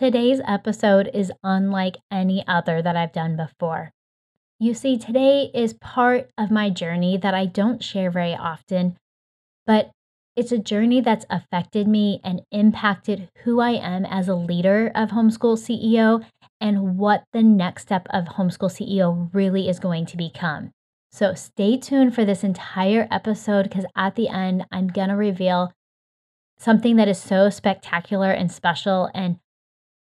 Today's episode is unlike any other that I've done before. You see, today is part of my journey that I don't share very often, but it's a journey that's affected me and impacted who I am as a leader of Homeschool CEO and what the next step of Homeschool CEO really is going to become. So stay tuned for this entire episode because at the end, I'm going to reveal something that is so spectacular and special. And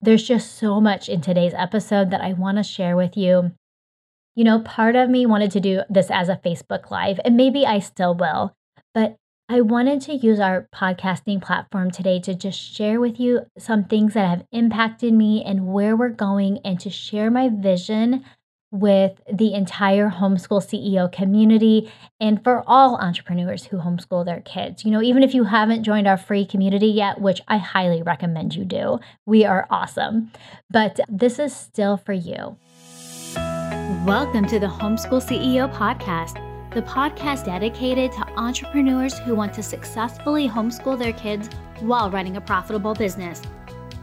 there's just so much in today's episode that I want to share with you. You know, part of me wanted to do this as a Facebook Live, and maybe I still will, but I wanted to use our podcasting platform today to just share with you some things that have impacted me and where we're going, and to share my vision with the entire homeschool CEO community and for all entrepreneurs who homeschool their kids. You know, even if you haven't joined our free community yet, which I highly recommend you do, we are awesome. But this is still for you. Welcome to the Homeschool CEO Podcast, the podcast dedicated to entrepreneurs who want to successfully homeschool their kids while running a profitable business.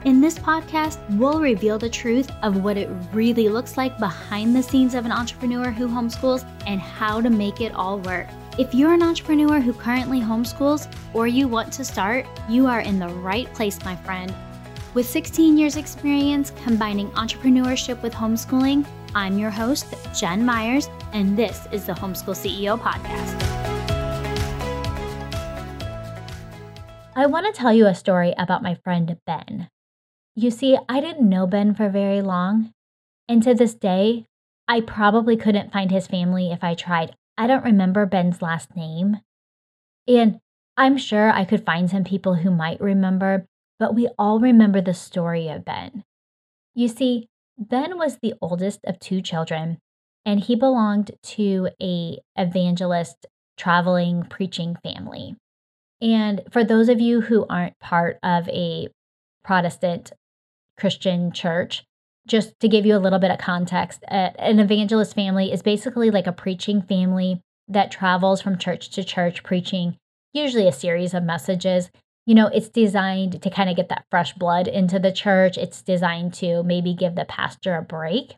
In this podcast, we'll reveal the truth of what it really looks like behind the scenes of an entrepreneur who homeschools and how to make it all work. If you're an entrepreneur who currently homeschools or you want to start, you are in the right place, my friend. With 16 years' experience combining entrepreneurship with homeschooling, I'm your host, Jen Myers, and this is the Homeschool CEO Podcast. I want to tell you a story about my friend Ben. You see, I didn't know Ben for very long. And to this day, I probably couldn't find his family if I tried. I don't remember Ben's last name. And I'm sure I could find some people who might remember, but we all remember the story of Ben. You see, Ben was the oldest of two children, and he belonged to a evangelist traveling preaching family. And for those of you who aren't part of a Protestant Christian church. Just to give you a little bit of context, an evangelist family is basically like a preaching family that travels from church to church preaching usually a series of messages. You know, it's designed to kind of get that fresh blood into the church. It's designed to maybe give the pastor a break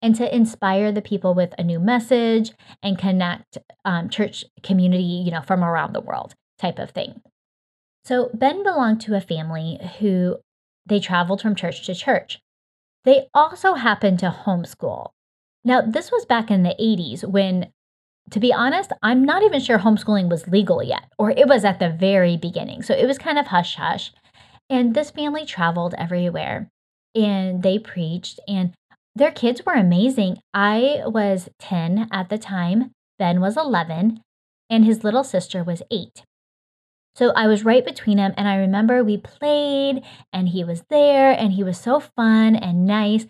and to inspire the people with a new message and connect um, church community, you know, from around the world type of thing. So Ben belonged to a family who they traveled from church to church. They also happened to homeschool. Now, this was back in the 80s when, to be honest, I'm not even sure homeschooling was legal yet, or it was at the very beginning. So it was kind of hush hush. And this family traveled everywhere and they preached, and their kids were amazing. I was 10 at the time, Ben was 11, and his little sister was 8. So I was right between him, and I remember we played, and he was there, and he was so fun and nice.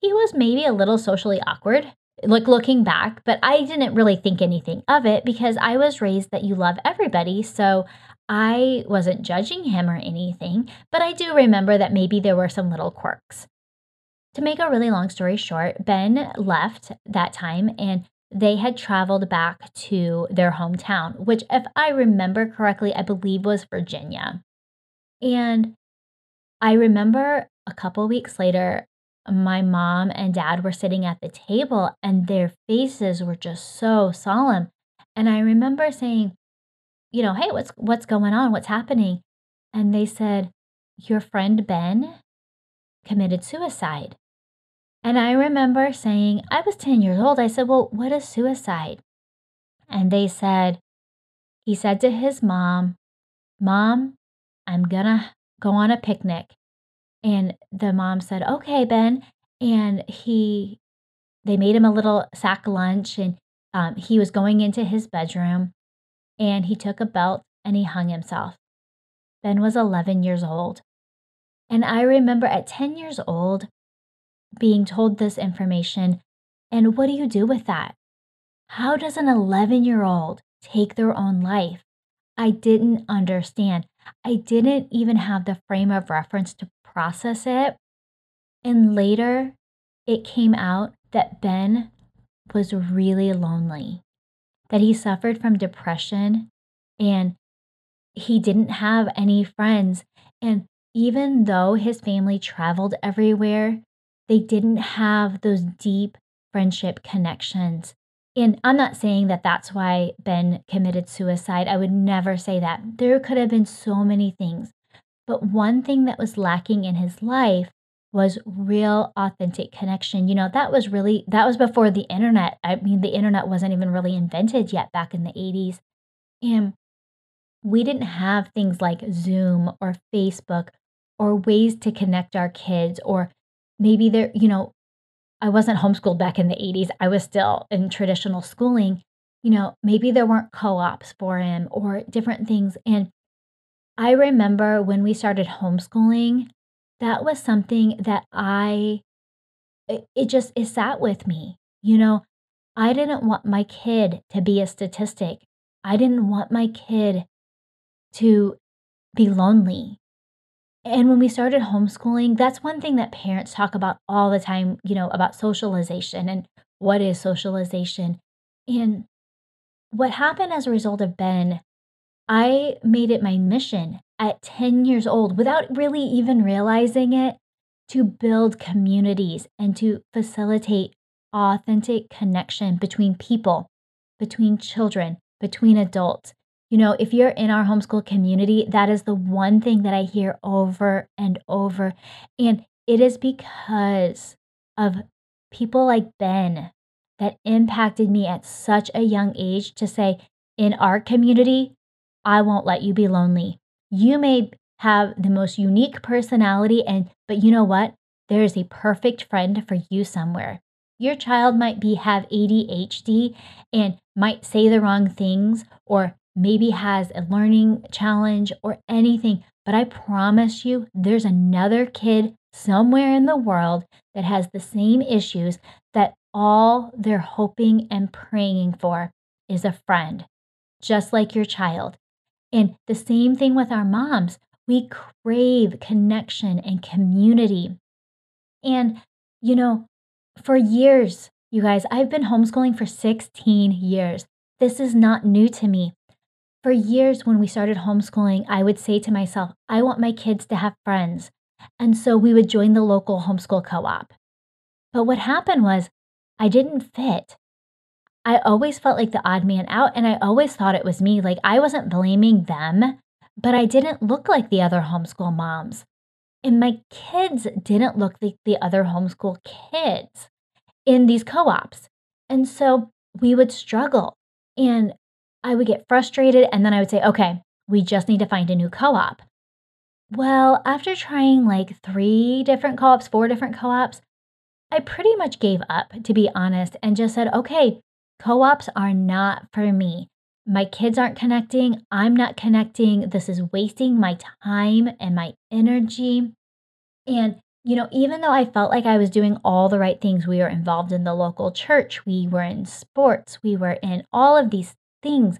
He was maybe a little socially awkward, like looking back, but I didn't really think anything of it because I was raised that you love everybody. So I wasn't judging him or anything, but I do remember that maybe there were some little quirks. To make a really long story short, Ben left that time and they had traveled back to their hometown, which, if I remember correctly, I believe was Virginia. And I remember a couple weeks later, my mom and dad were sitting at the table and their faces were just so solemn. And I remember saying, you know, hey, what's what's going on? What's happening? And they said, your friend Ben committed suicide. And I remember saying, I was 10 years old. I said, Well, what is suicide? And they said, He said to his mom, Mom, I'm gonna go on a picnic. And the mom said, Okay, Ben. And he, they made him a little sack lunch and um, he was going into his bedroom and he took a belt and he hung himself. Ben was 11 years old. And I remember at 10 years old, being told this information. And what do you do with that? How does an 11 year old take their own life? I didn't understand. I didn't even have the frame of reference to process it. And later, it came out that Ben was really lonely, that he suffered from depression and he didn't have any friends. And even though his family traveled everywhere, they didn't have those deep friendship connections. And I'm not saying that that's why Ben committed suicide. I would never say that. There could have been so many things. But one thing that was lacking in his life was real authentic connection. You know, that was really that was before the internet. I mean, the internet wasn't even really invented yet back in the 80s. And we didn't have things like Zoom or Facebook or ways to connect our kids or maybe there, you know, I wasn't homeschooled back in the 80s. I was still in traditional schooling. You know, maybe there weren't co-ops for him or different things and I remember when we started homeschooling, that was something that I it, it just it sat with me. You know, I didn't want my kid to be a statistic. I didn't want my kid to be lonely. And when we started homeschooling, that's one thing that parents talk about all the time, you know, about socialization and what is socialization. And what happened as a result of Ben, I made it my mission at 10 years old, without really even realizing it, to build communities and to facilitate authentic connection between people, between children, between adults. You know, if you're in our homeschool community, that is the one thing that I hear over and over. And it is because of people like Ben that impacted me at such a young age to say, in our community, I won't let you be lonely. You may have the most unique personality and but you know what? There is a perfect friend for you somewhere. Your child might be have ADHD and might say the wrong things or maybe has a learning challenge or anything, but I promise you there's another kid somewhere in the world that has the same issues that all they're hoping and praying for is a friend, just like your child. And the same thing with our moms. We crave connection and community. And, you know, for years, you guys, I've been homeschooling for 16 years. This is not new to me. For years, when we started homeschooling, I would say to myself, I want my kids to have friends. And so we would join the local homeschool co op. But what happened was, I didn't fit. I always felt like the odd man out, and I always thought it was me. Like I wasn't blaming them, but I didn't look like the other homeschool moms. And my kids didn't look like the other homeschool kids in these co ops. And so we would struggle, and I would get frustrated, and then I would say, okay, we just need to find a new co op. Well, after trying like three different co ops, four different co ops, I pretty much gave up, to be honest, and just said, okay, Co ops are not for me. My kids aren't connecting. I'm not connecting. This is wasting my time and my energy. And, you know, even though I felt like I was doing all the right things, we were involved in the local church, we were in sports, we were in all of these things,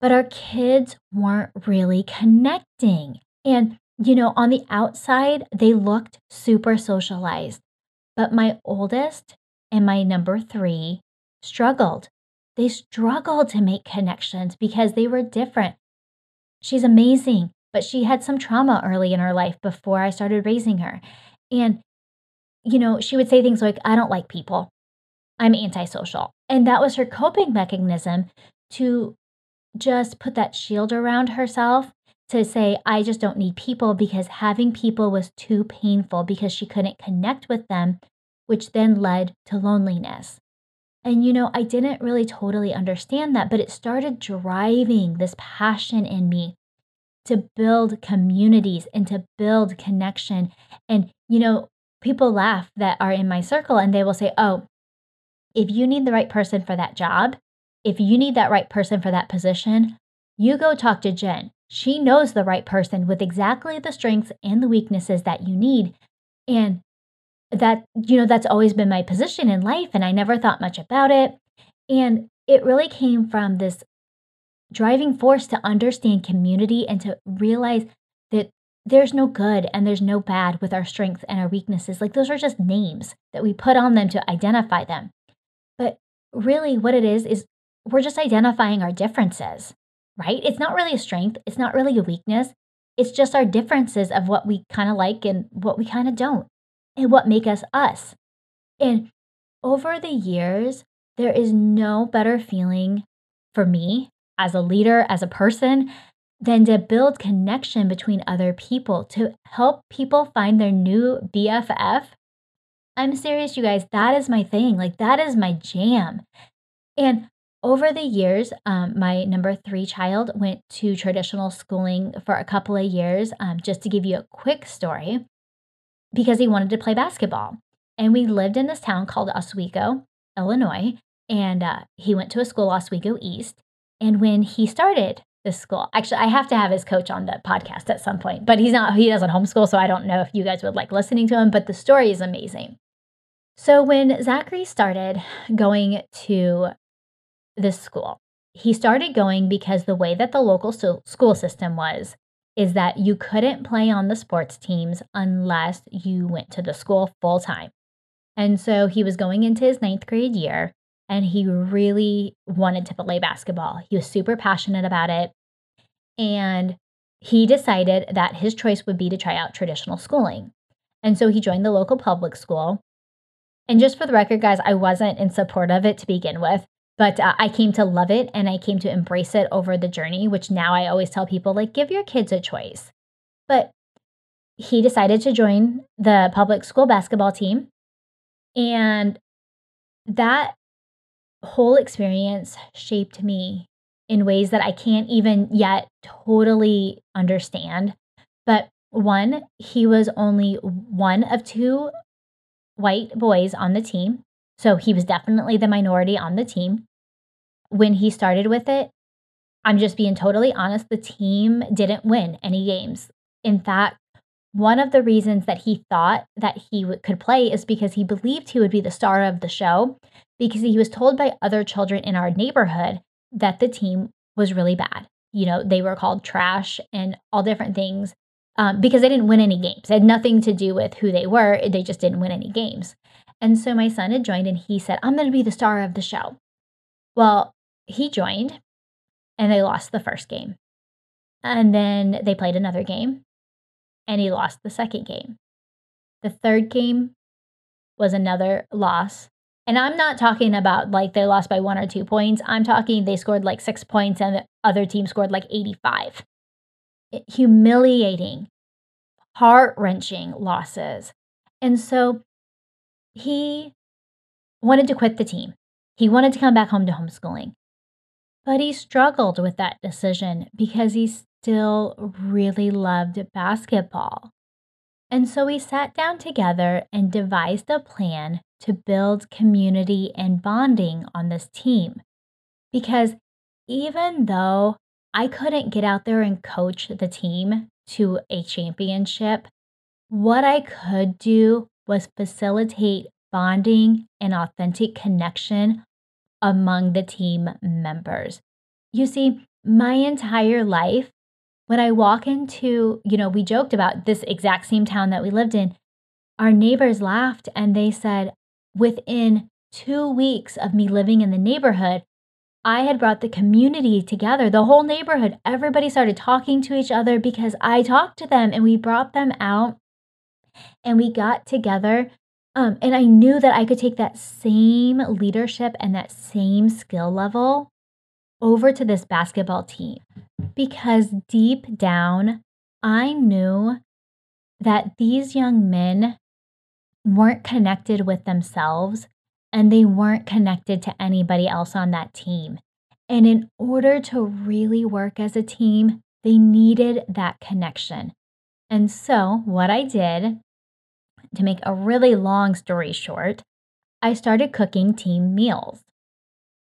but our kids weren't really connecting. And, you know, on the outside, they looked super socialized. But my oldest and my number three struggled. They struggled to make connections because they were different. She's amazing, but she had some trauma early in her life before I started raising her. And, you know, she would say things like, I don't like people. I'm antisocial. And that was her coping mechanism to just put that shield around herself to say, I just don't need people because having people was too painful because she couldn't connect with them, which then led to loneliness. And you know, I didn't really totally understand that, but it started driving this passion in me to build communities and to build connection. And, you know, people laugh that are in my circle and they will say, oh, if you need the right person for that job, if you need that right person for that position, you go talk to Jen. She knows the right person with exactly the strengths and the weaknesses that you need. And that you know that's always been my position in life and I never thought much about it and it really came from this driving force to understand community and to realize that there's no good and there's no bad with our strengths and our weaknesses like those are just names that we put on them to identify them but really what it is is we're just identifying our differences right it's not really a strength it's not really a weakness It's just our differences of what we kind of like and what we kind of don't, and what make us us. And over the years, there is no better feeling for me as a leader, as a person, than to build connection between other people, to help people find their new BFF. I'm serious, you guys. That is my thing. Like, that is my jam. And over the years, um, my number three child went to traditional schooling for a couple of years. Um, just to give you a quick story, because he wanted to play basketball. And we lived in this town called Oswego, Illinois. And uh, he went to a school, Oswego East. And when he started this school, actually, I have to have his coach on the podcast at some point, but he's not, he doesn't homeschool. So I don't know if you guys would like listening to him, but the story is amazing. So when Zachary started going to this school, he started going because the way that the local school system was is that you couldn't play on the sports teams unless you went to the school full time. And so he was going into his ninth grade year and he really wanted to play basketball. He was super passionate about it. And he decided that his choice would be to try out traditional schooling. And so he joined the local public school. And just for the record, guys, I wasn't in support of it to begin with, but uh, I came to love it and I came to embrace it over the journey, which now I always tell people like, give your kids a choice. But he decided to join the public school basketball team. And that whole experience shaped me in ways that I can't even yet totally understand. But one, he was only one of two white boys on the team. So he was definitely the minority on the team. When he started with it, I'm just being totally honest, the team didn't win any games. In fact, one of the reasons that he thought that he w- could play is because he believed he would be the star of the show because he was told by other children in our neighborhood that the team was really bad. You know, they were called trash and all different things um, because they didn't win any games. It had nothing to do with who they were, they just didn't win any games. And so my son had joined and he said, I'm going to be the star of the show. Well, he joined and they lost the first game. And then they played another game and he lost the second game. The third game was another loss. And I'm not talking about like they lost by one or two points. I'm talking they scored like six points and the other team scored like 85. It, humiliating, heart wrenching losses. And so he wanted to quit the team. He wanted to come back home to homeschooling. But he struggled with that decision because he still really loved basketball. And so we sat down together and devised a plan to build community and bonding on this team. Because even though I couldn't get out there and coach the team to a championship, what I could do was facilitate bonding and authentic connection among the team members. You see, my entire life, when I walk into, you know, we joked about this exact same town that we lived in, our neighbors laughed and they said, within two weeks of me living in the neighborhood, I had brought the community together, the whole neighborhood. Everybody started talking to each other because I talked to them and we brought them out and we got together. Um, and I knew that I could take that same leadership and that same skill level over to this basketball team because deep down, I knew that these young men weren't connected with themselves and they weren't connected to anybody else on that team. And in order to really work as a team, they needed that connection. And so, what I did to make a really long story short, I started cooking team meals.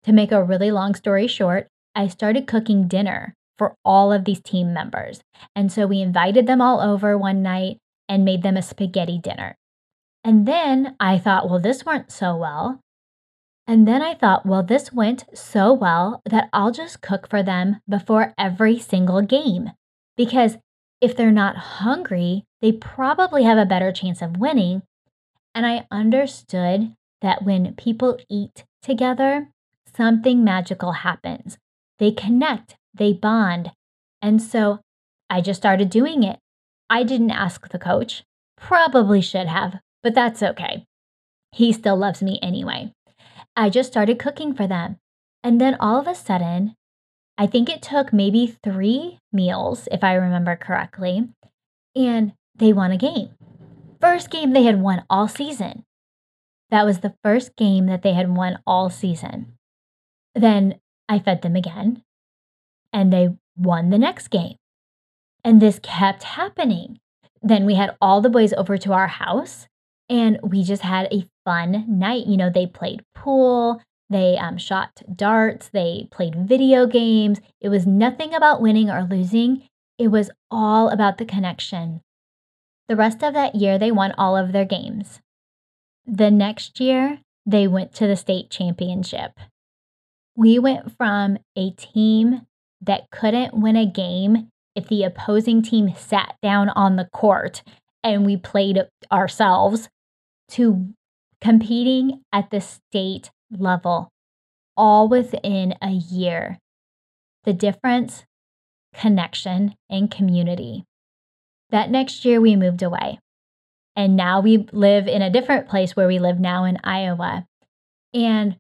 To make a really long story short, I started cooking dinner for all of these team members. And so we invited them all over one night and made them a spaghetti dinner. And then I thought, well, this went so well. And then I thought, well, this went so well that I'll just cook for them before every single game. Because if they're not hungry, they probably have a better chance of winning. And I understood that when people eat together, something magical happens. They connect, they bond. And so I just started doing it. I didn't ask the coach. Probably should have, but that's okay. He still loves me anyway. I just started cooking for them. And then all of a sudden, I think it took maybe three meals, if I remember correctly, and they won a game. First game they had won all season. That was the first game that they had won all season. Then I fed them again, and they won the next game. And this kept happening. Then we had all the boys over to our house, and we just had a fun night. You know, they played pool, they um, shot darts, they played video games. It was nothing about winning or losing, it was all about the connection. The rest of that year, they won all of their games. The next year, they went to the state championship. We went from a team that couldn't win a game if the opposing team sat down on the court and we played ourselves to competing at the state level, all within a year. The difference, connection, and community. That next year, we moved away. And now we live in a different place where we live now in Iowa. And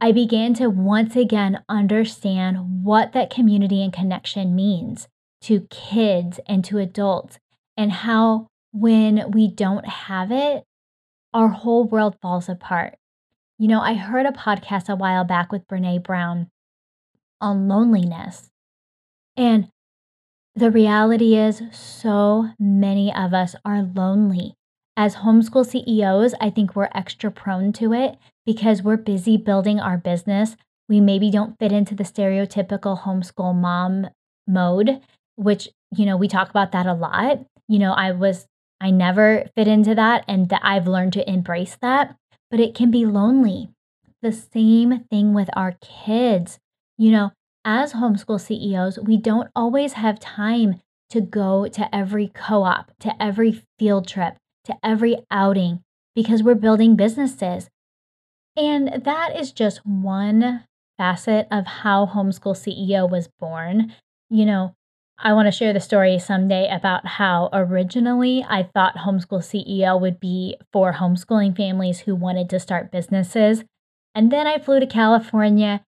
I began to once again understand what that community and connection means to kids and to adults, and how when we don't have it, our whole world falls apart. You know, I heard a podcast a while back with Brene Brown on loneliness. And the reality is, so many of us are lonely. As homeschool CEOs, I think we're extra prone to it because we're busy building our business. We maybe don't fit into the stereotypical homeschool mom mode, which, you know, we talk about that a lot. You know, I was, I never fit into that, and that I've learned to embrace that but it can be lonely. The same thing with our kids. You know, as homeschool CEOs, we don't always have time to go to every co op, to every field trip, to every outing because we're building businesses. And that is just one facet of how Homeschool CEO was born. You know, I want to share the story someday about how originally I thought Homeschool CEO would be for homeschooling families who wanted to start businesses. And then I flew to California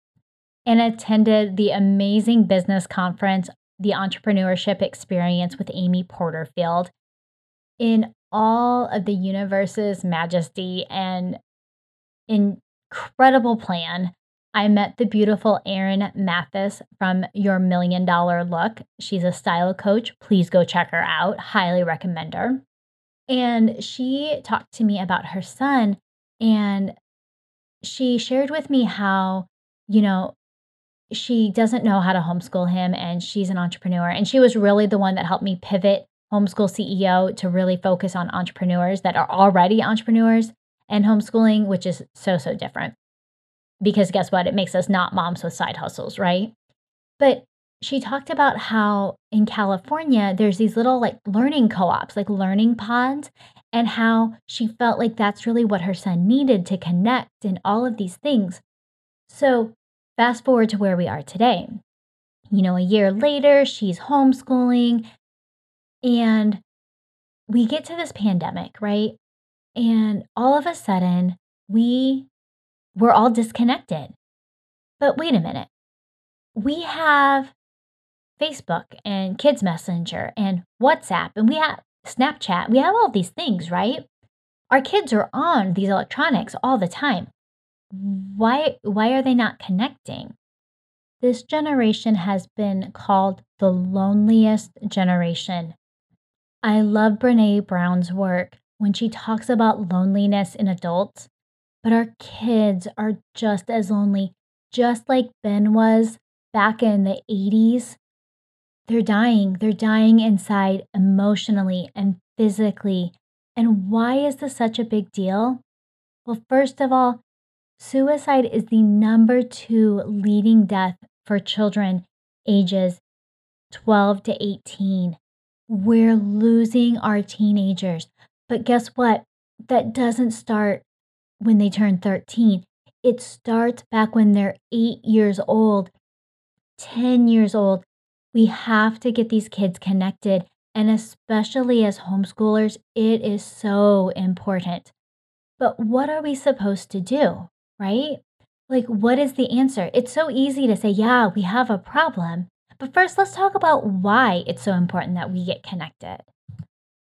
and attended the amazing business conference, The Entrepreneurship Experience with Amy Porterfield. In all of the universe's majesty and incredible plan, I met the beautiful Erin Mathis from Your Million Dollar Look. She's a style coach. Please go check her out. Highly recommend her. And she talked to me about her son and she shared with me how, you know, she doesn't know how to homeschool him and she's an entrepreneur. And she was really the one that helped me pivot homeschool CEO to really focus on entrepreneurs that are already entrepreneurs and homeschooling, which is so, so different because guess what? It makes us not moms with side hustles, right? But she talked about how in California, there's these little like learning co ops, like learning pods, and how she felt like that's really what her son needed to connect and all of these things. So, fast forward to where we are today. You know, a year later, she's homeschooling, and we get to this pandemic, right? And all of a sudden, we we're all disconnected. But wait a minute. We have Facebook and Kids Messenger and WhatsApp and we have Snapchat. We have all these things, right? Our kids are on these electronics all the time. Why why are they not connecting? This generation has been called the loneliest generation. I love Brene Brown's work when she talks about loneliness in adults but our kids are just as lonely, just like Ben was back in the 80s. They're dying. They're dying inside emotionally and physically. And why is this such a big deal? Well, first of all, suicide is the number two leading death for children ages 12 to 18. We're losing our teenagers. But guess what? That doesn't start when they turn 13. It starts back when they're eight years old, 10 years old, We have to get these kids connected. And especially as homeschoolers, it is so important. But what are we supposed to do, right? Like, what is the answer? It's so easy to say, yeah, we have a problem. But first, let's talk about why it's so important that we get connected.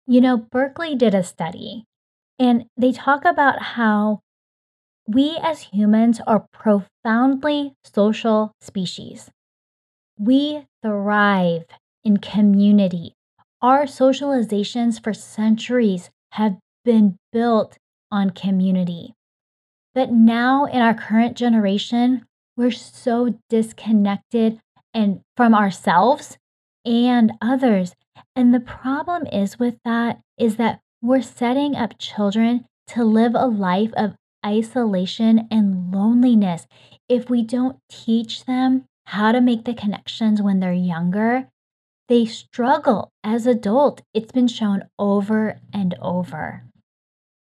You know, Berkeley did a study and they talk about how we as humans are profoundly social species. We thrive in community. Our socializations for centuries have been built on community. But now in our current generation, we're so disconnected and from ourselves and others. And the problem is with that is that we're setting up children to live a life of isolation and loneliness if we don't teach them how to make the connections when they're younger. They struggle as adults. It's been shown over and over.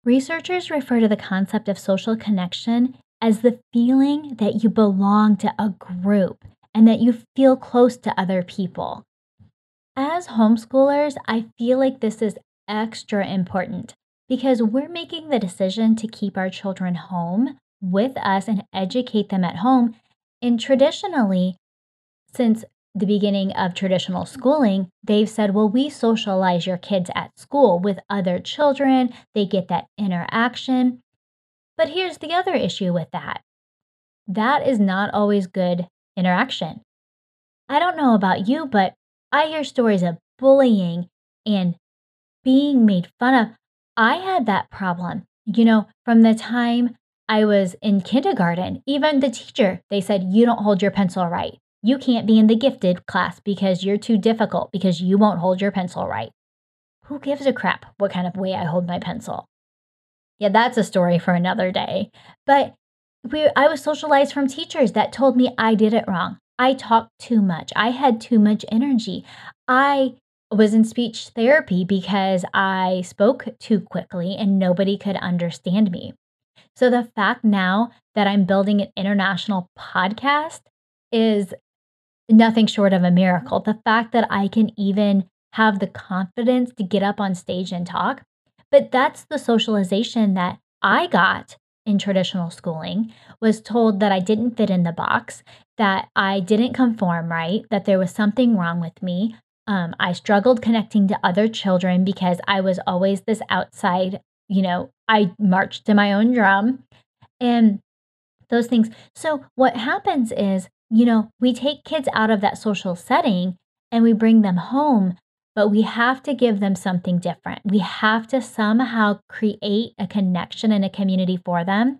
Researchers refer to the concept of social connection as the feeling that you belong to a group and that you feel close to other people. As homeschoolers, I feel like this is extra important because we're making the decision to keep our children home with us and educate them at home. And traditionally, since the beginning of traditional schooling, they've said, well, we socialize your kids at school with other children, they get that interaction. But here's the other issue with that that is not always good interaction. I don't know about you, but I hear stories of bullying and being made fun of. I had that problem, you know, from the time I was in kindergarten. Even the teacher, they said, You don't hold your pencil right. You can't be in the gifted class because you're too difficult because you won't hold your pencil right. Who gives a crap what kind of way I hold my pencil? Yeah, that's a story for another day. But we, I was socialized from teachers that told me I did it wrong. I talked too much. I had too much energy. I was in speech therapy because I spoke too quickly and nobody could understand me. So the fact now that I'm building an international podcast is nothing short of a miracle. The fact that I can even have the confidence to get up on stage and talk. But that's the socialization that I got in traditional schooling was told that I didn't fit in the box, that I didn't conform right, that there was something wrong with me, um, I struggled connecting to other children because I was always this outside, you know, I marched to my own drum and those things. So, what happens is, you know, we take kids out of that social setting and we bring them home, but we have to give them something different. We have to somehow create a connection and a community for them.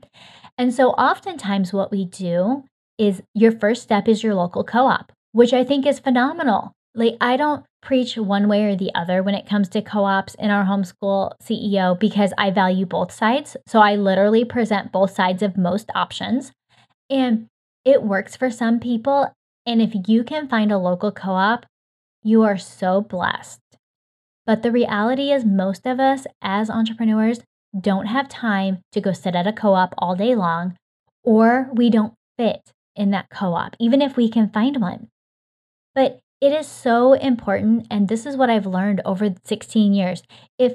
And so, oftentimes, what we do is your first step is your local co op, which I think is phenomenal. Like, I don't preach one way or the other when it comes to co ops in our homeschool CEO because I value both sides. So I literally present both sides of most options. And it works for some people. And if you can find a local co op, you are so blessed. But the reality is, most of us as entrepreneurs don't have time to go sit at a co op all day long, or we don't fit in that co op, even if we can find one. But it is so important. And this is what I've learned over 16 years. If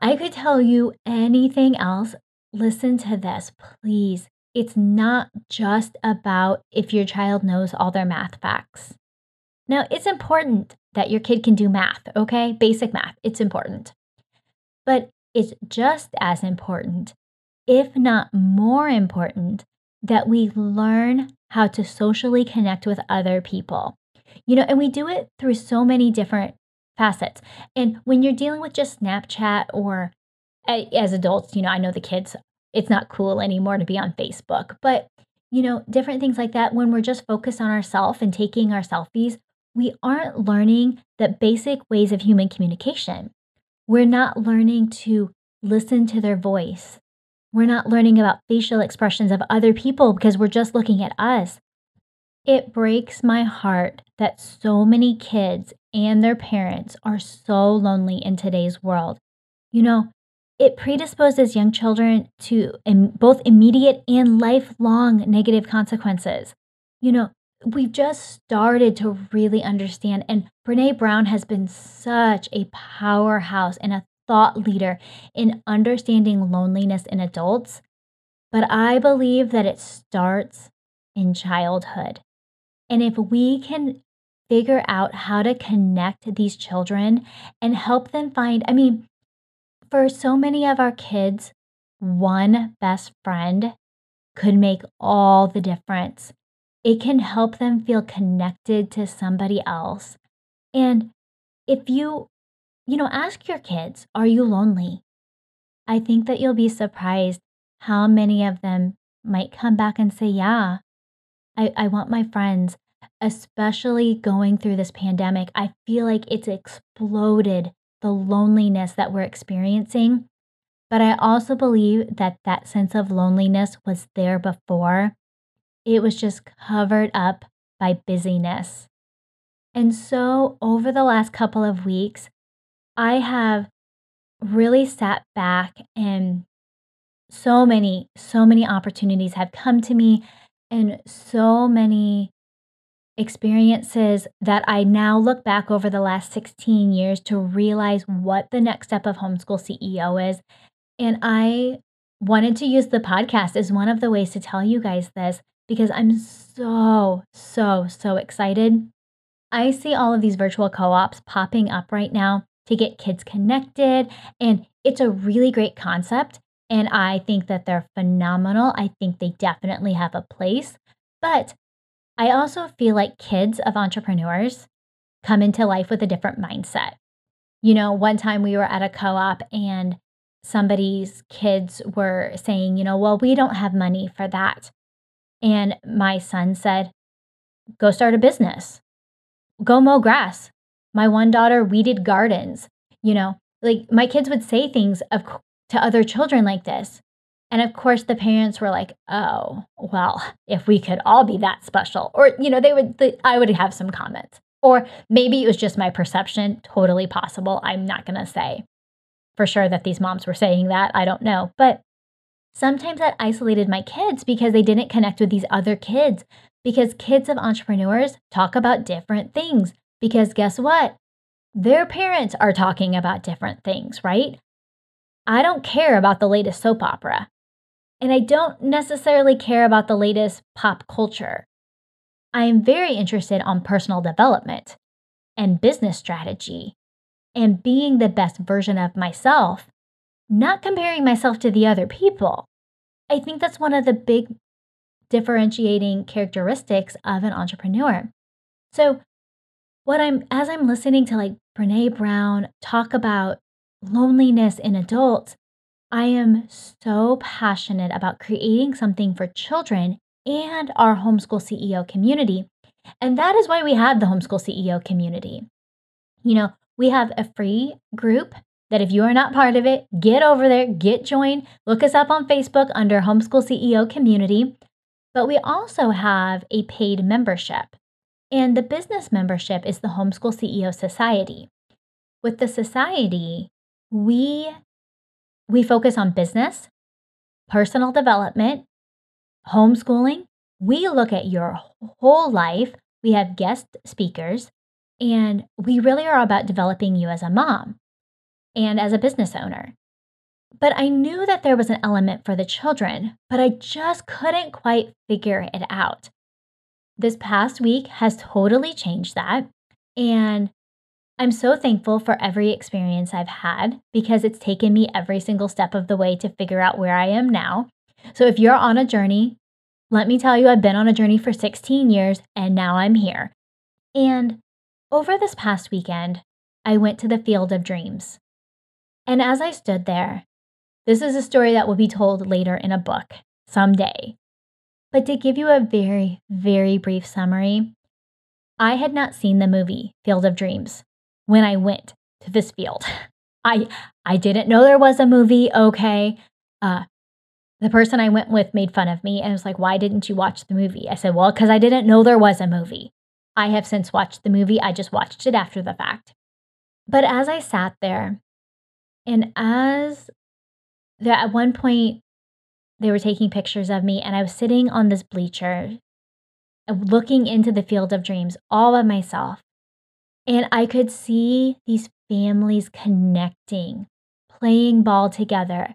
I could tell you anything else, listen to this, please. It's not just about if your child knows all their math facts. Now, it's important that your kid can do math, okay? Basic math, it's important. But it's just as important, if not more important, that we learn how to socially connect with other people. You know, and we do it through so many different facets. And when you're dealing with just Snapchat or as adults, you know, I know the kids, it's not cool anymore to be on Facebook, but you know, different things like that. When we're just focused on ourselves and taking our selfies, we aren't learning the basic ways of human communication. We're not learning to listen to their voice. We're not learning about facial expressions of other people because we're just looking at us. It breaks my heart that so many kids and their parents are so lonely in today's world. You know, it predisposes young children to both immediate and lifelong negative consequences. You know, we've just started to really understand. And Brene Brown has been such a powerhouse and a thought leader in understanding loneliness in adults. But I believe that it starts in childhood. And if we can figure out how to connect these children and help them find, I mean, for so many of our kids, one best friend could make all the difference. It can help them feel connected to somebody else. And if you, you know, ask your kids, are you lonely? I think that you'll be surprised how many of them might come back and say, yeah, I, I want my friends, especially going through this pandemic. I feel like it's exploded the loneliness that we're experiencing. But I also believe that that sense of loneliness was there before. It was just covered up by busyness. And so, over the last couple of weeks, I have really sat back and so many, so many opportunities have come to me and so many experiences that I now look back over the last 16 years to realize what the next step of homeschool CEO is. And I wanted to use the podcast as one of the ways to tell you guys this because I'm so, so, so excited. I see all of these virtual co ops popping up right now to get kids connected, and it's a really great concept. And I think that they're phenomenal. I think they definitely have a place. But I also feel like kids of entrepreneurs come into life with a different mindset. You know, one time we were at a co op and somebody's kids were saying, you know, well, we don't have money for that. And my son said, go start a business, go mow grass. My one daughter weeded gardens. You know, like my kids would say things of to other children like this. And of course, the parents were like, oh, well, if we could all be that special. Or, you know, they would, I would have some comments. Or maybe it was just my perception, totally possible. I'm not going to say for sure that these moms were saying that. I don't know. But sometimes that isolated my kids because they didn't connect with these other kids. Because kids of entrepreneurs talk about different things. Because guess what? Their parents are talking about different things, right? I don't care about the latest soap opera. And I don't necessarily care about the latest pop culture. I am very interested on personal development and business strategy and being the best version of myself, not comparing myself to the other people. I think that's one of the big differentiating characteristics of an entrepreneur. So, what I'm as I'm listening to like Brene Brown talk about loneliness in adults, I am so passionate about creating something for children and our homeschool CEO community. And that is why we have the homeschool CEO community. You know, we have a free group that if you are not part of it, get over there, get joined, look us up on Facebook under Homeschool CEO Community. But we also have a paid membership. And the business membership is the Homeschool CEO Society. With the society, we we focus on business, personal development, homeschooling. We look at your whole life. We have guest speakers, and we really are about developing you as a mom and as a business owner. But I knew that there was an element for the children, but I just couldn't quite figure it out. This past week has totally changed that. And I'm so thankful for every experience I've had because it's taken me every single step of the way to figure out where I am now. So if you're on a journey, let me tell you, I've been on a journey for 16 years and now I'm here. And over this past weekend, I went to the Field of Dreams. And as I stood there, this is a story that will be told later in a book someday. But to give you a very, very brief summary, I had not seen the movie Field of Dreams when I went to this field. I I didn't know there was a movie. Okay. Uh, the person I went with made fun of me and was like, "Why didn't you watch the movie?" I said, "Well, because I didn't know there was a movie. I have since watched the movie. I just watched it after the fact." But as I sat there, and as there at one point they were taking pictures of me, and I was sitting on this bleacher, looking into the field of dreams all by myself. And I could see these families connecting, playing ball together.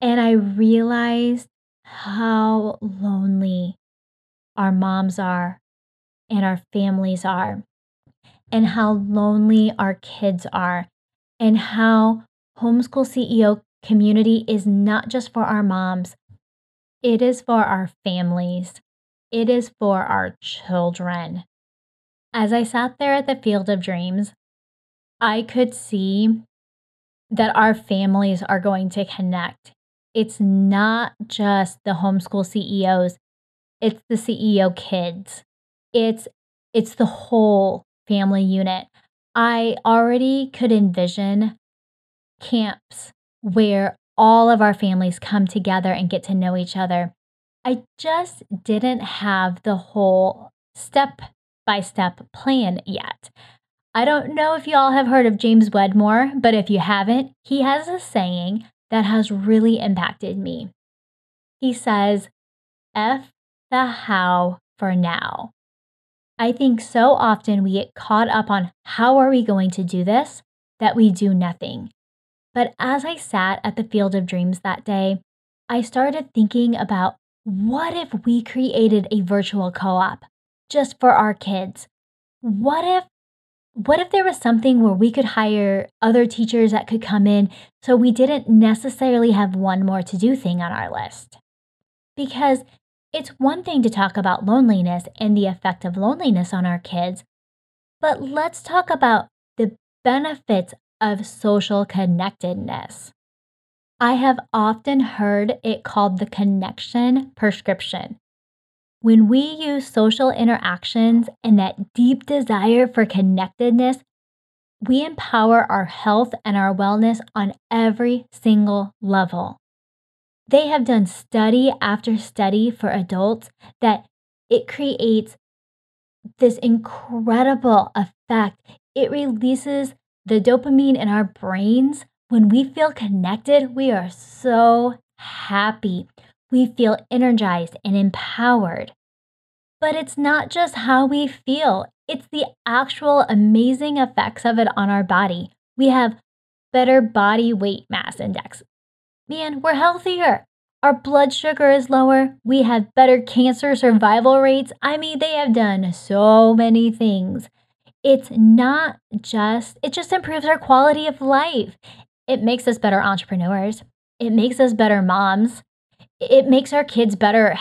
And I realized how lonely our moms are and our families are, and how lonely our kids are, and how Homeschool CEO community is not just for our moms, it is for our families, it is for our children. As I sat there at the Field of Dreams, I could see that our families are going to connect. It's not just the homeschool CEOs, it's the CEO kids. It's it's the whole family unit. I already could envision camps where all of our families come together and get to know each other. I just didn't have the whole step by step plan yet. I don't know if you all have heard of James Wedmore, but if you haven't, he has a saying that has really impacted me. He says, F the how for now. I think so often we get caught up on how are we going to do this that we do nothing. But as I sat at the Field of Dreams that day, I started thinking about what if we created a virtual co op just for our kids? What if what if there was something where we could hire other teachers that could come in so we didn't necessarily have one more to do thing on our list? Because it's one thing to talk about loneliness and the effect of loneliness on our kids, but let's talk about the benefits of social connectedness. I have often heard it called the connection prescription. When we use social interactions and that deep desire for connectedness, we empower our health and our wellness on every single level. They have done study after study for adults that it creates this incredible effect. It releases the dopamine in our brains, when we feel connected, we are so happy. We feel energized and empowered. But it's not just how we feel, it's the actual amazing effects of it on our body. We have better body weight mass index. Man, we're healthier. Our blood sugar is lower. We have better cancer survival rates. I mean, they have done so many things it's not just, it just improves our quality of life. It makes us better entrepreneurs. It makes us better moms. It makes our kids better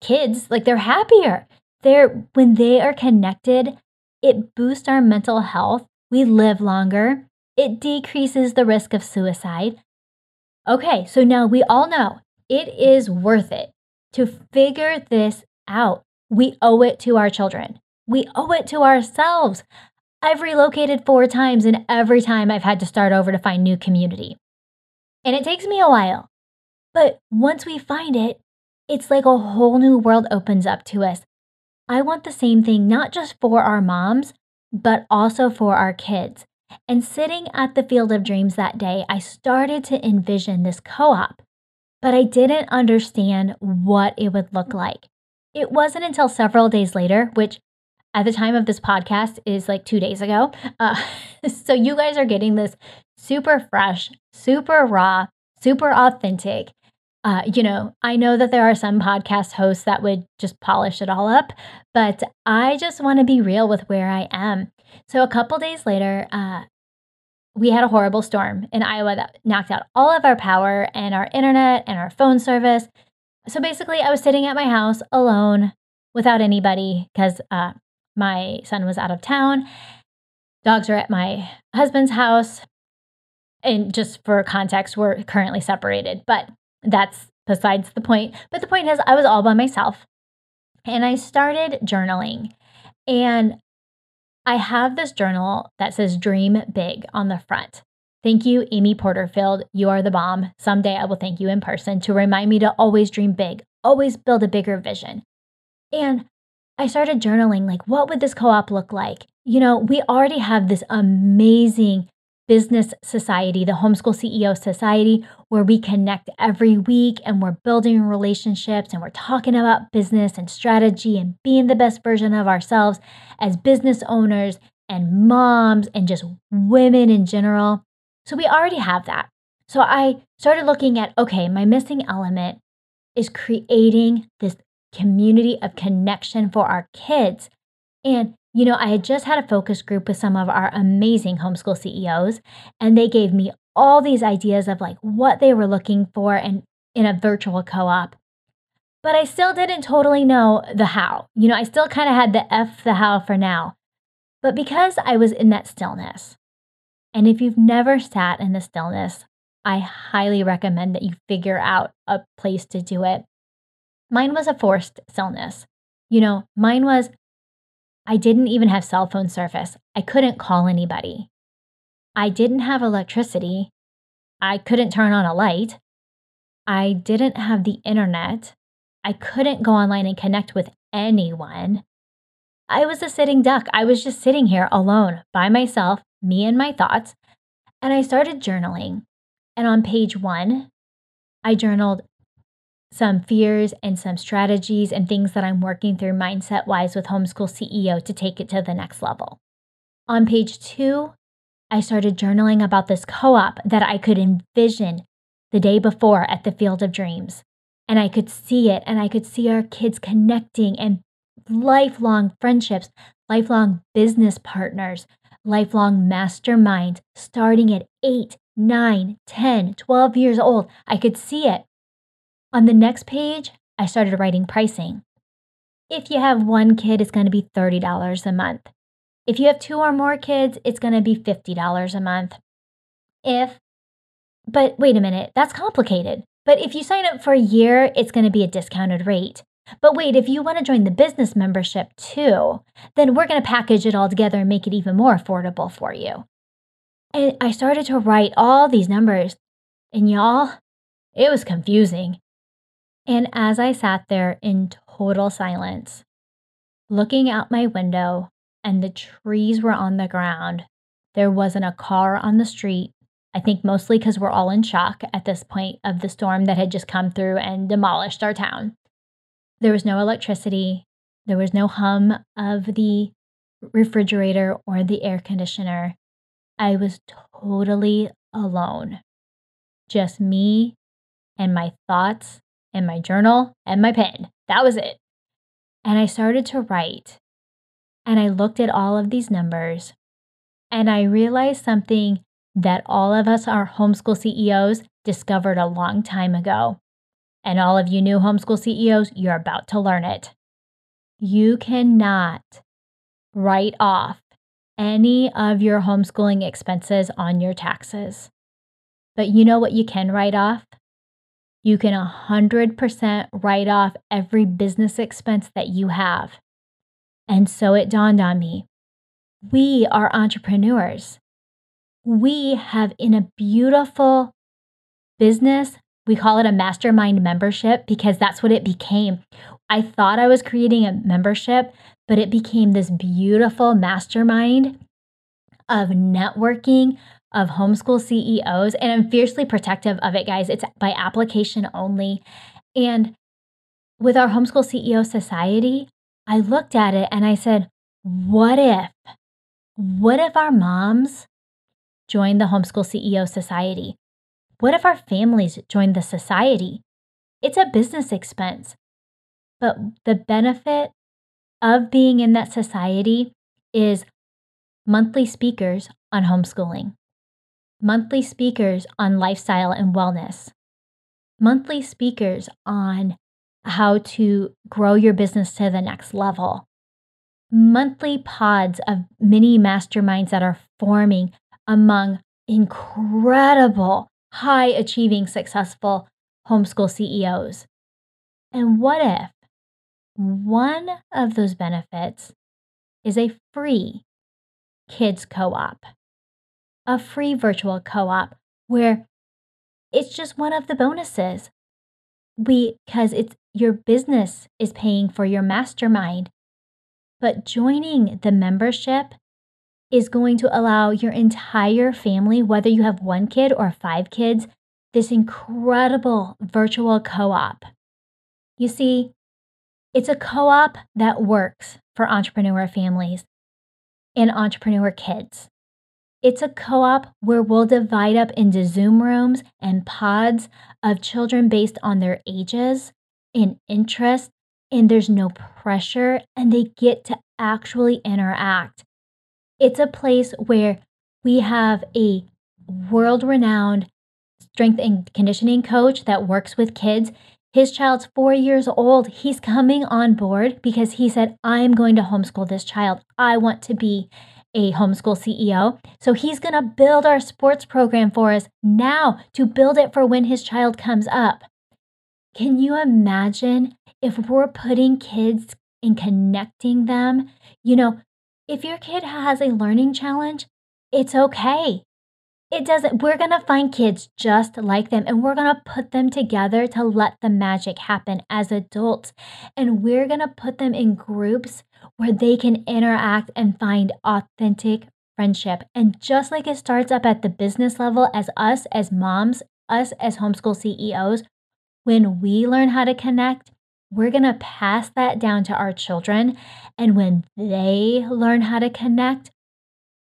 kids. Like they're happier. They're, when they are connected, it boosts our mental health. We live longer. It decreases the risk of suicide. Okay, so now we all know it is worth it to figure this out. We owe it to our children. We owe it to ourselves. I've relocated four times, and every time I've had to start over to find new community. And it takes me a while. But once we find it, it's like a whole new world opens up to us. I want the same thing, not just for our moms, but also for our kids. And sitting at the Field of Dreams that day, I started to envision this co op, but I didn't understand what it would look like. It wasn't until several days later, which at the time of this podcast is like two days ago. Uh, so you guys are getting this super fresh, super raw, super authentic. Uh, you know, I know that there are some podcast hosts that would just polish it all up, but I just want to be real with where I am. So a couple days later, uh, we had a horrible storm in Iowa that knocked out all of our power and our internet and our phone service. So basically, I was sitting at my house alone without anybody because uh, my son was out of town. Dogs are at my husband's house. And just for context, we're currently separated, but that's besides the point. But the point is, I was all by myself and I started journaling. And I have this journal that says Dream Big on the front. Thank you, Amy Porterfield. You are the bomb. Someday I will thank you in person to remind me to always dream big, always build a bigger vision. And I started journaling like, what would this co op look like? You know, we already have this amazing business society, the Homeschool CEO Society, where we connect every week and we're building relationships and we're talking about business and strategy and being the best version of ourselves as business owners and moms and just women in general. So we already have that. So I started looking at okay, my missing element is creating this community of connection for our kids. And you know, I had just had a focus group with some of our amazing homeschool CEOs, and they gave me all these ideas of like what they were looking for and in a virtual co-op. But I still didn't totally know the how. You know, I still kind of had the F the how for now. But because I was in that stillness, and if you've never sat in the stillness, I highly recommend that you figure out a place to do it. Mine was a forced stillness. You know, mine was I didn't even have cell phone service. I couldn't call anybody. I didn't have electricity. I couldn't turn on a light. I didn't have the internet. I couldn't go online and connect with anyone. I was a sitting duck. I was just sitting here alone by myself, me and my thoughts. And I started journaling. And on page one, I journaled some fears and some strategies and things that I'm working through mindset wise with Homeschool CEO to take it to the next level. On page two, I started journaling about this co op that I could envision the day before at the Field of Dreams. And I could see it, and I could see our kids connecting and lifelong friendships, lifelong business partners, lifelong masterminds starting at 8, 9, 10, 12 years old. I could see it. On the next page, I started writing pricing. If you have one kid, it's going to be $30 a month. If you have two or more kids, it's going to be $50 a month. If, but wait a minute, that's complicated. But if you sign up for a year, it's going to be a discounted rate. But wait, if you want to join the business membership too, then we're going to package it all together and make it even more affordable for you. And I started to write all these numbers, and y'all, it was confusing. And as I sat there in total silence, looking out my window, and the trees were on the ground, there wasn't a car on the street. I think mostly because we're all in shock at this point of the storm that had just come through and demolished our town. There was no electricity, there was no hum of the refrigerator or the air conditioner. I was totally alone. Just me and my thoughts and my journal and my pen. That was it. And I started to write. And I looked at all of these numbers and I realized something that all of us, our homeschool CEOs, discovered a long time ago. And all of you new homeschool CEOs, you're about to learn it. You cannot write off any of your homeschooling expenses on your taxes. But you know what you can write off? You can 100% write off every business expense that you have. And so it dawned on me we are entrepreneurs. We have in a beautiful business, we call it a mastermind membership because that's what it became. I thought I was creating a membership, but it became this beautiful mastermind of networking, of homeschool CEOs, and I'm fiercely protective of it, guys. It's by application only. And with our Homeschool CEO Society, I looked at it and I said, what if? What if our moms joined the Homeschool CEO Society? What if our families joined the society? It's a business expense. But the benefit of being in that society is monthly speakers on homeschooling monthly speakers on lifestyle and wellness, monthly speakers on how to grow your business to the next level, monthly pods of mini masterminds that are forming among incredible, high achieving, successful homeschool CEOs. And what if one of those benefits is a free kids co op? A free virtual co op where it's just one of the bonuses. We, because it's your business is paying for your mastermind. But joining the membership is going to allow your entire family, whether you have one kid or five kids, this incredible virtual co op. You see, it's a co op that works for entrepreneur families and entrepreneur kids. It's a co op where we'll divide up into Zoom rooms and pods of children based on their ages and interests, and there's no pressure, and they get to actually interact. It's a place where we have a world renowned strength and conditioning coach that works with kids. His child's four years old. He's coming on board because he said, I'm going to homeschool this child. I want to be a homeschool CEO. So he's going to build our sports program for us now to build it for when his child comes up. Can you imagine if we're putting kids and connecting them? You know, if your kid has a learning challenge, it's okay. It doesn't, we're going to find kids just like them and we're going to put them together to let the magic happen as adults. And we're going to put them in groups where they can interact and find authentic friendship. And just like it starts up at the business level as us as moms, us as homeschool CEOs, when we learn how to connect, we're going to pass that down to our children. And when they learn how to connect,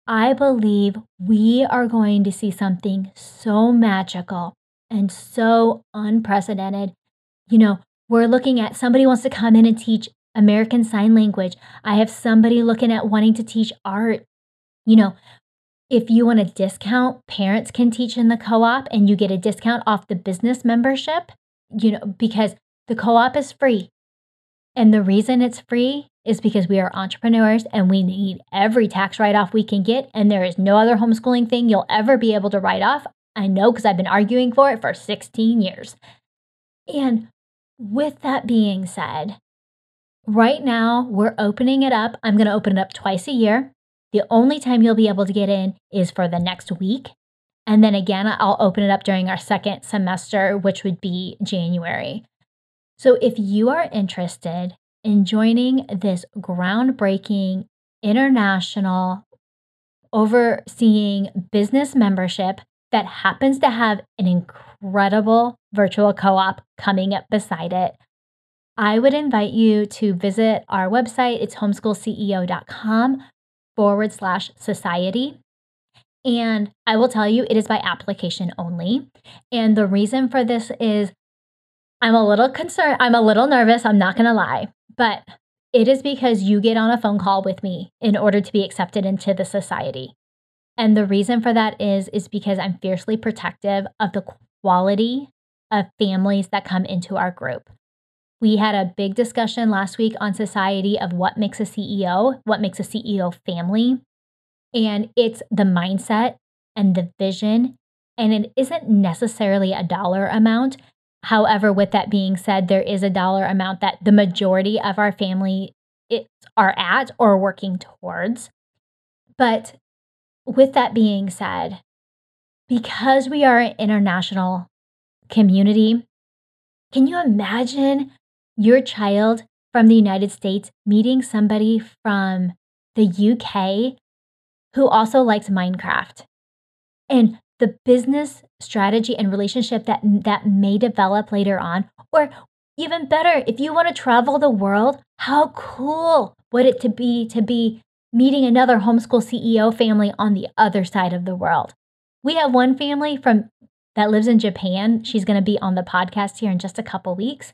I believe we are going to see something so magical and so unprecedented. You know, we're looking at somebody wants to come in and teach American Sign Language. I have somebody looking at wanting to teach art. You know, if you want a discount, parents can teach in the co op and you get a discount off the business membership, you know, because the co op is free. And the reason it's free is because we are entrepreneurs and we need every tax write off we can get. And there is no other homeschooling thing you'll ever be able to write off. I know because I've been arguing for it for 16 years. And with that being said, right now we're opening it up. I'm going to open it up twice a year. The only time you'll be able to get in is for the next week. And then again, I'll open it up during our second semester, which would be January. So if you are interested in joining this groundbreaking international overseeing business membership that happens to have an incredible virtual co op coming up beside it, I would invite you to visit our website. It's homeschoolceo.com forward slash society. And I will tell you, it is by application only. And the reason for this is I'm a little concerned. I'm a little nervous. I'm not going to lie. But it is because you get on a phone call with me in order to be accepted into the society. And the reason for that is is because I'm fiercely protective of the quality of families that come into our group. We had a big discussion last week on society of what makes a CEO, what makes a CEO family. And it's the mindset and the vision. And it isn't necessarily a dollar amount, However, with that being said, there is a dollar amount that the majority of our family are at or working towards. But with that being said, because we are an international community, can you imagine your child from the United States meeting somebody from the UK who also likes Minecraft? And the business strategy and relationship that that may develop later on or even better if you want to travel the world how cool would it to be to be meeting another homeschool CEO family on the other side of the world? We have one family from that lives in Japan. She's going to be on the podcast here in just a couple weeks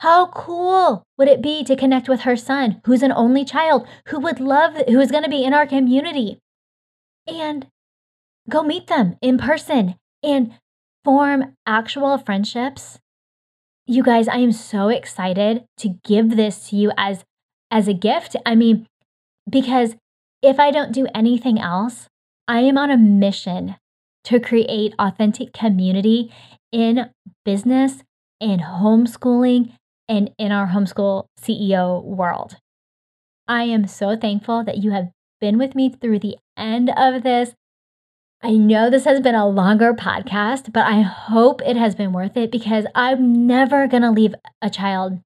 how cool would it be to connect with her son who's an only child who would love who's going to be in our community and go meet them in person and form actual friendships. You guys, I am so excited to give this to you as as a gift. I mean, because if I don't do anything else, I am on a mission to create authentic community in business and homeschooling and in our homeschool CEO world. I am so thankful that you have been with me through the end of this. I know this has been a longer podcast, but I hope it has been worth it because I'm never going to leave a child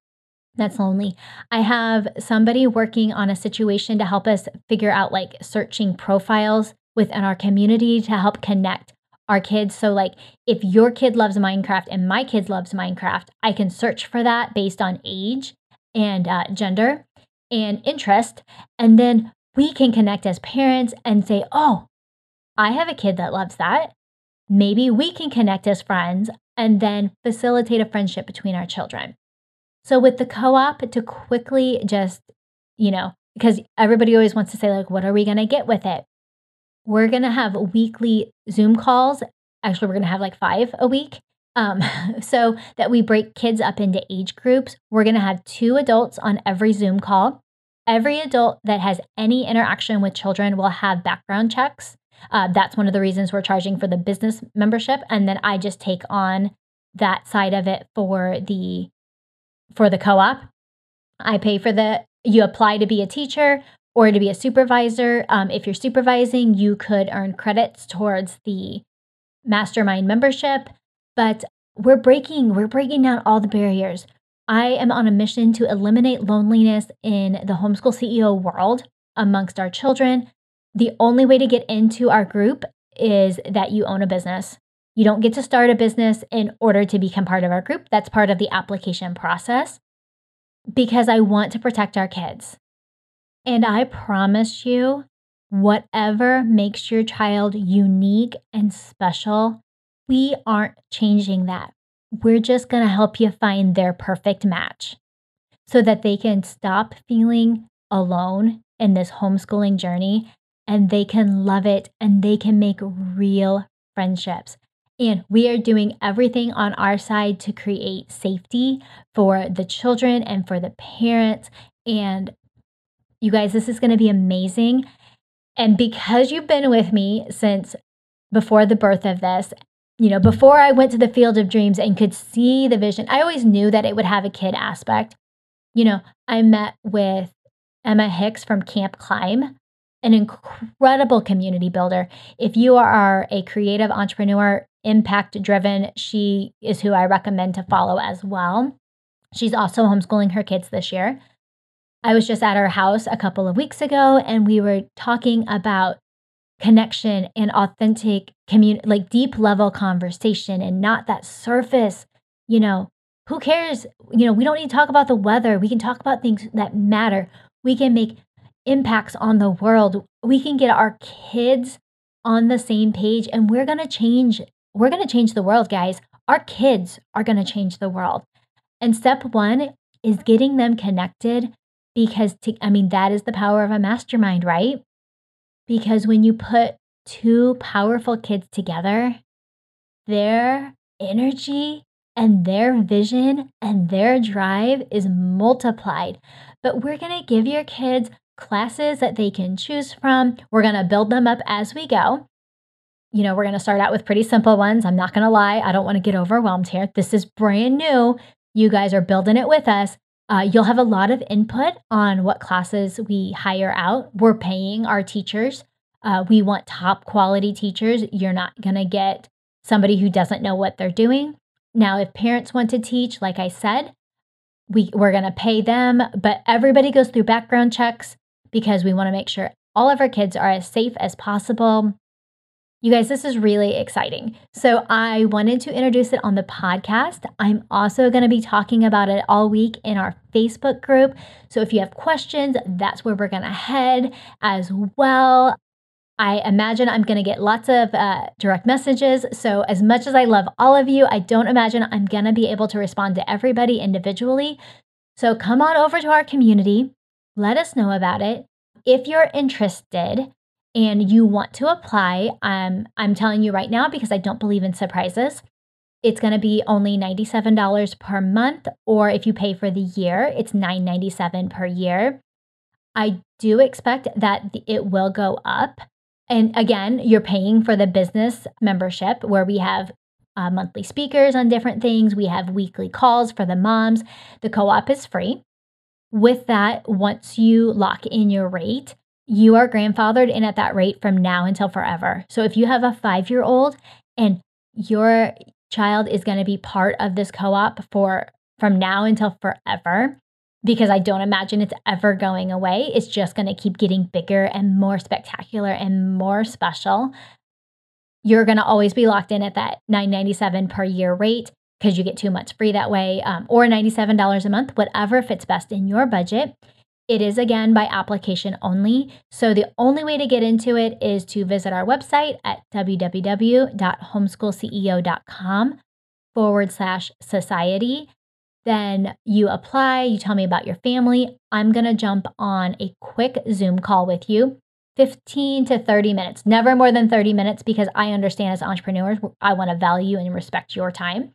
that's lonely. I have somebody working on a situation to help us figure out like searching profiles within our community to help connect our kids. So, like, if your kid loves Minecraft and my kid loves Minecraft, I can search for that based on age and uh, gender and interest. And then we can connect as parents and say, oh, I have a kid that loves that. Maybe we can connect as friends and then facilitate a friendship between our children. So, with the co op, to quickly just, you know, because everybody always wants to say, like, what are we going to get with it? We're going to have weekly Zoom calls. Actually, we're going to have like five a week. Um, so that we break kids up into age groups. We're going to have two adults on every Zoom call. Every adult that has any interaction with children will have background checks. Uh, that's one of the reasons we're charging for the business membership. And then I just take on that side of it for the for the co-op. I pay for the you apply to be a teacher or to be a supervisor. Um, if you're supervising, you could earn credits towards the mastermind membership. But we're breaking we're breaking down all the barriers. I am on a mission to eliminate loneliness in the homeschool CEO world amongst our children. The only way to get into our group is that you own a business. You don't get to start a business in order to become part of our group. That's part of the application process because I want to protect our kids. And I promise you, whatever makes your child unique and special, we aren't changing that. We're just going to help you find their perfect match so that they can stop feeling alone in this homeschooling journey and they can love it and they can make real friendships. And we are doing everything on our side to create safety for the children and for the parents. And you guys, this is going to be amazing. And because you've been with me since before the birth of this, you know, before I went to the field of dreams and could see the vision, I always knew that it would have a kid aspect. You know, I met with Emma Hicks from Camp Climb, an incredible community builder. If you are a creative entrepreneur, impact driven, she is who I recommend to follow as well. She's also homeschooling her kids this year. I was just at her house a couple of weeks ago and we were talking about connection and authentic like deep level conversation and not that surface, you know, who cares? You know, we don't need to talk about the weather. We can talk about things that matter. We can make impacts on the world. We can get our kids on the same page and we're going to change we're going to change the world, guys. Our kids are going to change the world. And step 1 is getting them connected because to, I mean that is the power of a mastermind, right? Because when you put two powerful kids together, their energy and their vision and their drive is multiplied. But we're going to give your kids classes that they can choose from. We're going to build them up as we go. You know, we're going to start out with pretty simple ones. I'm not going to lie. I don't want to get overwhelmed here. This is brand new. You guys are building it with us. Uh, you'll have a lot of input on what classes we hire out. We're paying our teachers. Uh, we want top quality teachers. You're not going to get somebody who doesn't know what they're doing. Now, if parents want to teach, like I said, we, we're going to pay them, but everybody goes through background checks because we want to make sure all of our kids are as safe as possible. You guys, this is really exciting. So, I wanted to introduce it on the podcast. I'm also going to be talking about it all week in our Facebook group. So, if you have questions, that's where we're going to head as well. I imagine I'm going to get lots of uh, direct messages. So, as much as I love all of you, I don't imagine I'm going to be able to respond to everybody individually. So, come on over to our community. Let us know about it. If you're interested, and you want to apply, um, I'm telling you right now because I don't believe in surprises. It's going to be only $97 per month, or if you pay for the year, it's $9.97 per year. I do expect that it will go up. And again, you're paying for the business membership where we have uh, monthly speakers on different things. We have weekly calls for the moms. The co op is free. With that, once you lock in your rate, you are grandfathered in at that rate from now until forever. So if you have a five year old and your child is going to be part of this co op for from now until forever, because I don't imagine it's ever going away. It's just going to keep getting bigger and more spectacular and more special. You're going to always be locked in at that $9.97 per year rate because you get two months free that way, um, or $97 a month, whatever fits best in your budget. It is again by application only. So the only way to get into it is to visit our website at www.homeschoolceo.com forward slash society. Then you apply, you tell me about your family. I'm going to jump on a quick Zoom call with you 15 to 30 minutes, never more than 30 minutes, because I understand as entrepreneurs, I want to value and respect your time.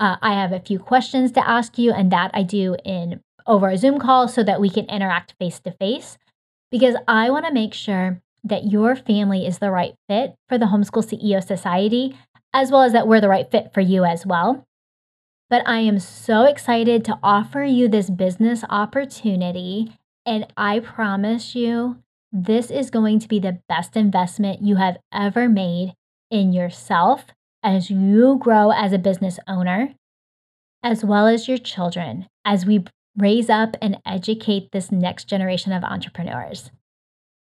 Uh, I have a few questions to ask you, and that I do in over a Zoom call so that we can interact face to face. Because I want to make sure that your family is the right fit for the Homeschool CEO Society, as well as that we're the right fit for you as well. But I am so excited to offer you this business opportunity. And I promise you, this is going to be the best investment you have ever made in yourself as you grow as a business owner, as well as your children, as we raise up and educate this next generation of entrepreneurs.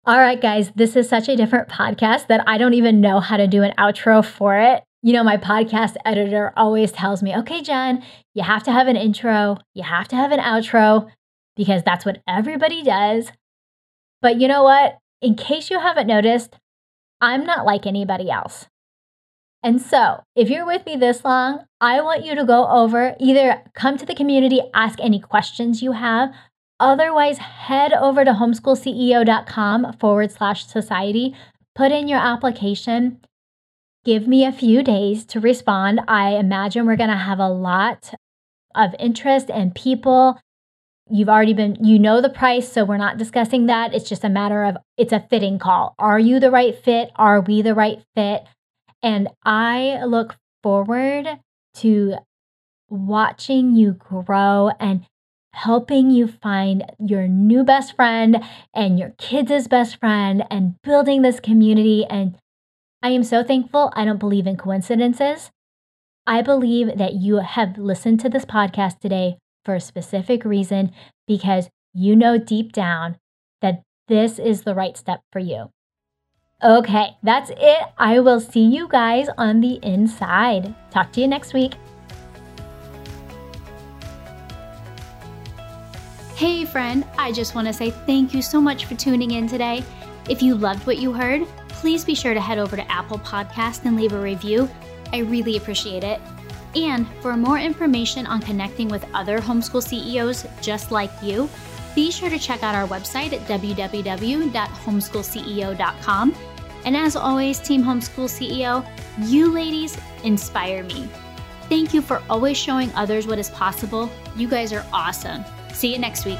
All right, guys, this is such a different podcast that I don't even know how to do an outro for it. You know, my podcast editor always tells me, okay, Jen, you have to have an intro, you have to have an outro, because that's what everybody does. But you know what? In case you haven't noticed, I'm not like anybody else. And so, if you're with me this long, I want you to go over either come to the community, ask any questions you have. Otherwise, head over to homeschoolceo.com forward slash society, put in your application, give me a few days to respond. I imagine we're going to have a lot of interest and people. You've already been, you know the price, so we're not discussing that. It's just a matter of it's a fitting call. Are you the right fit? Are we the right fit? And I look forward to watching you grow and helping you find your new best friend and your kids' best friend and building this community. And I am so thankful. I don't believe in coincidences. I believe that you have listened to this podcast today for a specific reason because you know deep down that this is the right step for you. Okay, that's it. I will see you guys on the inside. Talk to you next week. Hey, friend, I just want to say thank you so much for tuning in today. If you loved what you heard, please be sure to head over to Apple Podcast and leave a review. I really appreciate it. And for more information on connecting with other homeschool CEOs just like you, be sure to check out our website at www.homeschoolceo.com. And as always, Team Homeschool CEO, you ladies inspire me. Thank you for always showing others what is possible. You guys are awesome. See you next week.